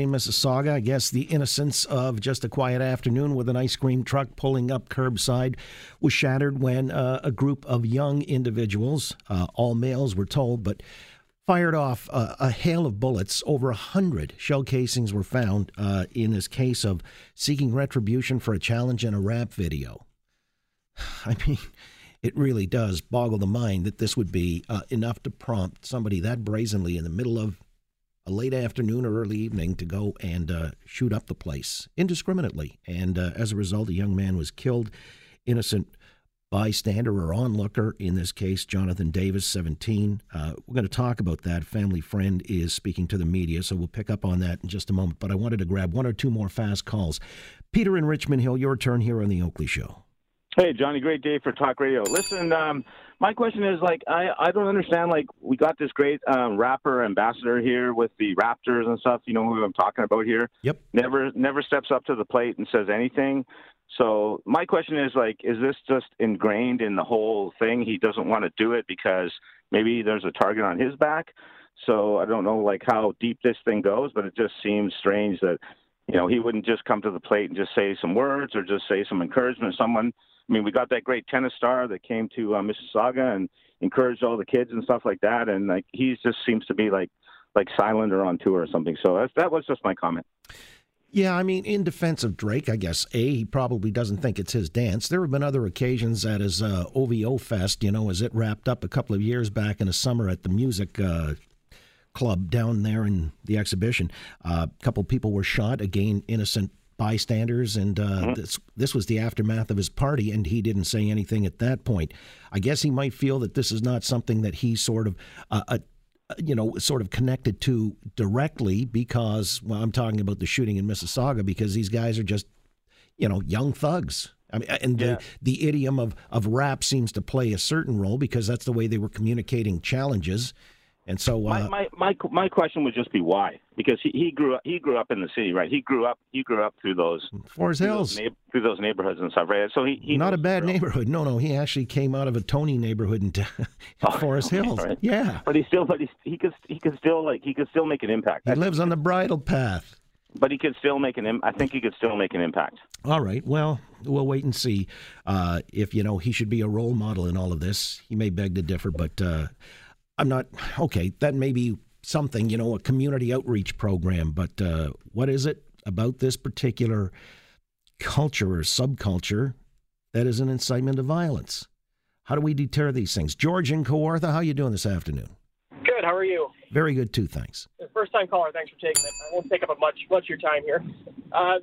Mississauga, I guess the innocence of just a quiet afternoon with an ice cream truck pulling up curbside was shattered when uh, a group of young individuals, uh, all males were told, but fired off uh, a hail of bullets. Over a hundred shell casings were found uh, in this case of seeking retribution for a challenge in a rap video. I mean, it really does boggle the mind that this would be uh, enough to prompt somebody that brazenly in the middle of a late afternoon or early evening to go and uh, shoot up the place indiscriminately. And uh, as a result, a young man was killed. Innocent bystander or onlooker, in this case, Jonathan Davis, 17. Uh, we're going to talk about that. Family friend is speaking to the media, so we'll pick up on that in just a moment. But I wanted to grab one or two more fast calls. Peter in Richmond Hill, your turn here on The Oakley Show. Hey, Johnny, great day for talk radio. Listen, um, my question is like, I, I don't understand. Like, we got this great um, rapper ambassador here with the Raptors and stuff. You know who I'm talking about here? Yep. Never, never steps up to the plate and says anything. So my question is like, is this just ingrained in the whole thing? He doesn't want to do it because maybe there's a target on his back. So I don't know like how deep this thing goes, but it just seems strange that you know he wouldn't just come to the plate and just say some words or just say some encouragement to someone I mean, we got that great tennis star that came to uh, Mississauga and encouraged all the kids and stuff like that. And like he just seems to be like like silent or on tour or something. So that's, that was just my comment. Yeah, I mean, in defense of Drake, I guess a he probably doesn't think it's his dance. There have been other occasions at his uh, OVO Fest, you know, as it wrapped up a couple of years back in the summer at the music uh, club down there in the exhibition. Uh, a couple people were shot. Again, innocent bystanders, and uh, mm-hmm. this this was the aftermath of his party, and he didn't say anything at that point. I guess he might feel that this is not something that he sort of. Uh, uh, you know, sort of connected to directly because, well, I'm talking about the shooting in Mississauga because these guys are just, you know, young thugs. I mean, and yeah. the, the idiom of, of rap seems to play a certain role because that's the way they were communicating challenges. And so, uh, my, my my my question would just be why? Because he, he grew up he grew up in the city, right? He grew up he grew up through those Forest Hills, through those, through those, neighborhoods and stuff, right? So he, he not a bad neighborhood. No, no, he actually came out of a Tony neighborhood in, in oh, Forest okay, Hills. Right. Yeah, but he still, but he he could he could still like he could still make an impact. He lives on the bridle path. But he could still make an. I think he could still make an impact. All right. Well, we'll wait and see uh, if you know he should be a role model in all of this. He may beg to differ, but uh, I'm not okay. That may be something, you know, a community outreach program, but uh, what is it about this particular culture or subculture that is an incitement to violence? How do we deter these things? George and Kawartha, how are you doing this afternoon? Good. How are you? Very good too. Thanks. First time caller. Thanks for taking it. I won't take up much much of your time here. Uh,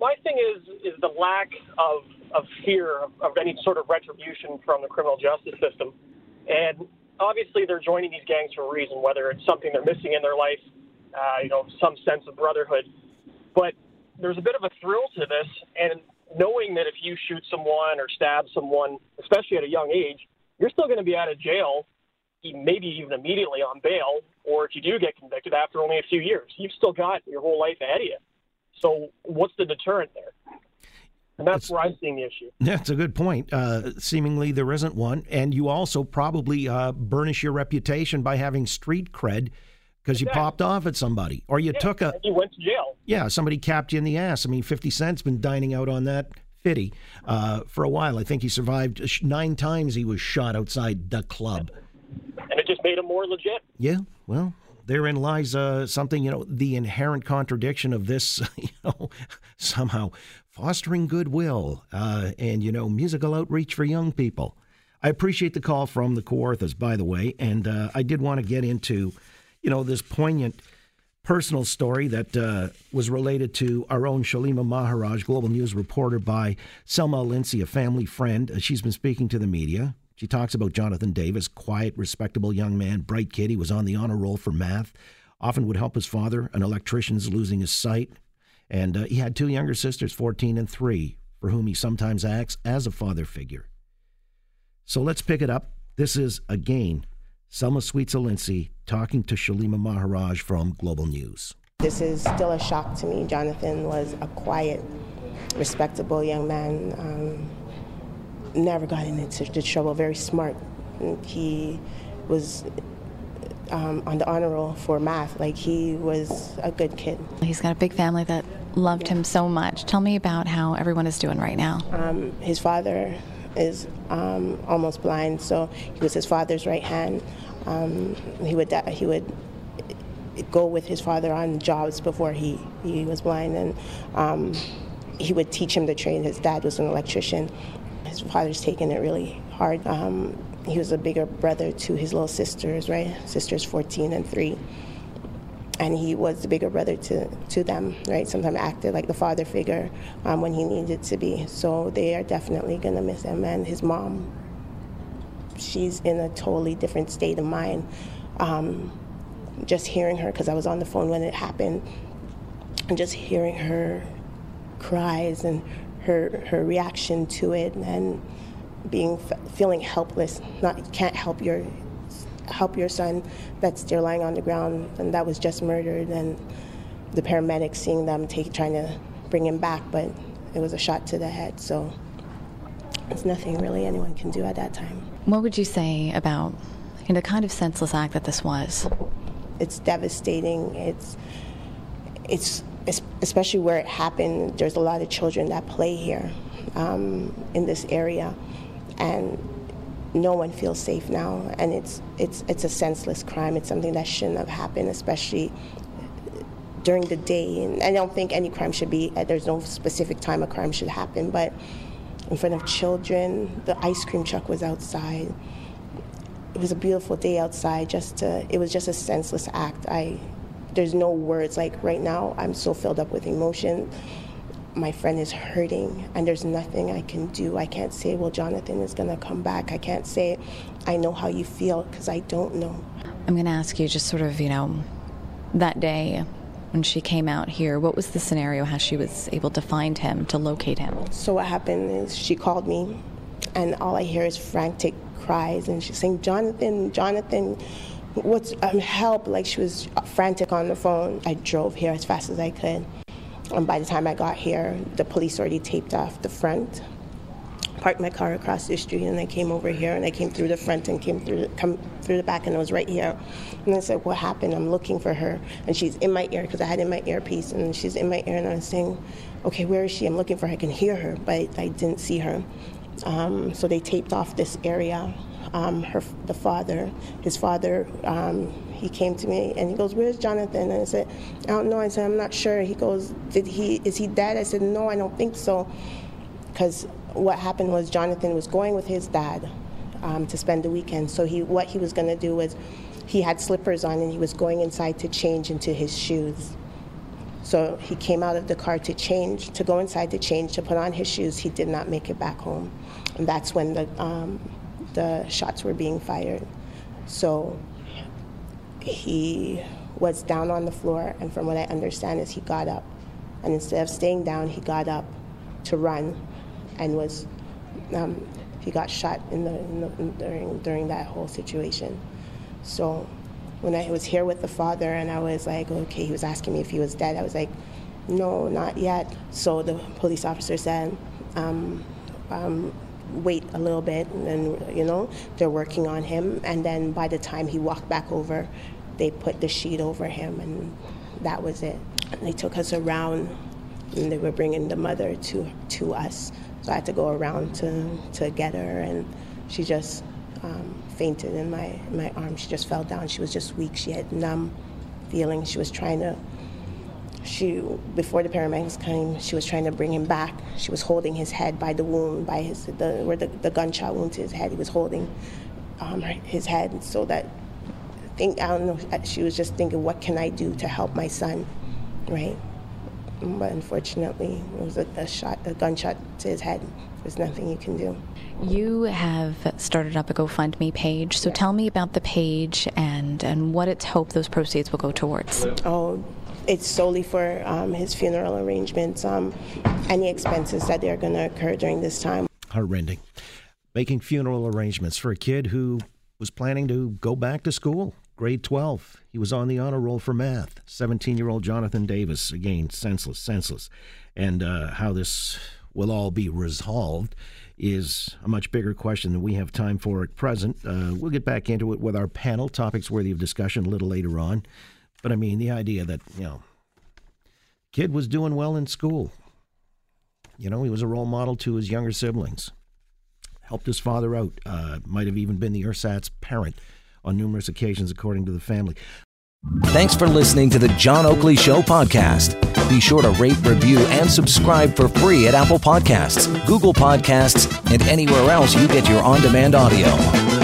my thing is is the lack of of fear of, of any sort of retribution from the criminal justice system, and obviously they're joining these gangs for a reason, whether it's something they're missing in their life, uh, you know, some sense of brotherhood. But there's a bit of a thrill to this, and knowing that if you shoot someone or stab someone, especially at a young age, you're still going to be out of jail, maybe even immediately on bail, or if you do get convicted after only a few years, you've still got your whole life ahead of you. So what's the deterrent there? And that's, where I'm seeing the issue. That's a good point. Uh, seemingly there isn't one. And you also probably uh, burnish your reputation by having street cred because exactly. you popped off at somebody or you yeah, took a. You went to jail. Yeah, somebody capped you in the ass. I mean, 50 Cent's been dining out on that fitty uh, for a while. I think he survived nine times he was shot outside the club. And it just made him more legit. Yeah, well, therein lies uh, something, you know, the inherent contradiction of this, you know, somehow fostering goodwill uh, and, you know, musical outreach for young people. I appreciate the call from the Kawarthas, by the way, and uh, I did want to get into, you know, this poignant personal story that uh, was related to our own Shalima Maharaj, Global News reporter by Selma Lindsay, a family friend. Uh, she's been speaking to the media. She talks about Jonathan Davis, quiet, respectable young man, bright kid. He was on the honor roll for math, often would help his father, an electrician, losing his sight. And uh, he had two younger sisters, 14 and 3, for whom he sometimes acts as a father figure. So let's pick it up. This is, again, Selma Sweetser talking to Shalima Maharaj from Global News. This is still a shock to me. Jonathan was a quiet, respectable young man. Um, never got into trouble, very smart. He was um, on the honor roll for math. Like he was a good kid. He's got a big family that loved yeah. him so much. Tell me about how everyone is doing right now. Um, his father is um, almost blind, so he was his father's right hand. Um, he would he would go with his father on jobs before he, he was blind, and um, he would teach him the trade. His dad was an electrician. His father's taken it really hard. Um, he was a bigger brother to his little sisters, right? Sisters 14 and 3. And he was the bigger brother to, to them, right? Sometimes acted like the father figure um, when he needed to be. So they are definitely going to miss him. And his mom, she's in a totally different state of mind. Um, just hearing her, because I was on the phone when it happened, and just hearing her cries and her, her reaction to it and being feeling helpless, not can't help your help your son that's still lying on the ground and that was just murdered and the paramedics seeing them take trying to bring him back but it was a shot to the head. So it's nothing really anyone can do at that time. What would you say about you know, the kind of senseless act that this was? It's devastating. It's it's especially where it happened there's a lot of children that play here um, in this area and no one feels safe now and it's it's it's a senseless crime. It's something that shouldn't have happened especially during the day. And I don't think any crime should be there's no specific time a crime should happen but in front of children the ice cream truck was outside. It was a beautiful day outside just to it was just a senseless act. I there's no words like right now I'm so filled up with emotion my friend is hurting and there's nothing I can do. I can't say, well, Jonathan is going to come back. I can't say, I know how you feel because I don't know. I'm going to ask you just sort of, you know, that day when she came out here, what was the scenario, how she was able to find him, to locate him? So, what happened is she called me, and all I hear is frantic cries, and she's saying, Jonathan, Jonathan, what's um, help? Like she was frantic on the phone. I drove here as fast as I could. And by the time I got here, the police already taped off the front. Parked my car across the street, and I came over here, and I came through the front and came through the, come through the back, and it was right here. And I said, "What happened?" I'm looking for her, and she's in my ear because I had in my earpiece, and she's in my ear, and I was saying, "Okay, where is she?" I'm looking for her. I can hear her, but I didn't see her. Um, so they taped off this area. Um, her, the father, his father um, he came to me and he goes, "Where's Jonathan?" And I said, "I don't know." I said, "I'm not sure." He goes, "Did he? Is he dead?" I said, "No, I don't think so." Because what happened was Jonathan was going with his dad um, to spend the weekend. So he, what he was going to do was, he had slippers on and he was going inside to change into his shoes. So he came out of the car to change, to go inside to change, to put on his shoes. He did not make it back home, and that's when the um, the shots were being fired. So he was down on the floor, and from what I understand is he got up, and instead of staying down, he got up to run, and was um, he got shot in the, in the, during during that whole situation. So when I was here with the father, and I was like, okay, he was asking me if he was dead. I was like, no, not yet. So the police officer said. Um, um, wait a little bit and you know they're working on him and then by the time he walked back over they put the sheet over him, and that was it. And they took us around, and they were bringing the mother to to us. So I had to go around to to get her, and she just um, fainted in my my arms. She just fell down. She was just weak. She had numb feelings. She was trying to. She before the paramedics came, she was trying to bring him back. She was holding his head by the wound, by his the where the, the gunshot wound to his head. He was holding um, his head so that think, I don't know, she was just thinking, what can I do to help my son, right? But unfortunately, it was a, a shot, a gunshot to his head. There's nothing you can do. You have started up a GoFundMe page, so tell me about the page and, and what it's hoped those proceeds will go towards. Oh, it's solely for um, his funeral arrangements, um, any expenses that they're going to occur during this time. Heartrending. Making funeral arrangements for a kid who was planning to go back to school, grade 12. He was on the honor roll for math. 17 year old Jonathan Davis, again, senseless, senseless. And uh, how this will all be resolved is a much bigger question than we have time for at present. Uh, we'll get back into it with our panel, topics worthy of discussion a little later on. But I mean, the idea that, you know, kid was doing well in school. You know, he was a role model to his younger siblings. Helped his father out. Uh, might have even been the ersatz parent on numerous occasions, according to the family. Thanks for listening to the John Oakley Show podcast. Be sure to rate, review, and subscribe for free at Apple Podcasts, Google Podcasts, and anywhere else you get your on demand audio.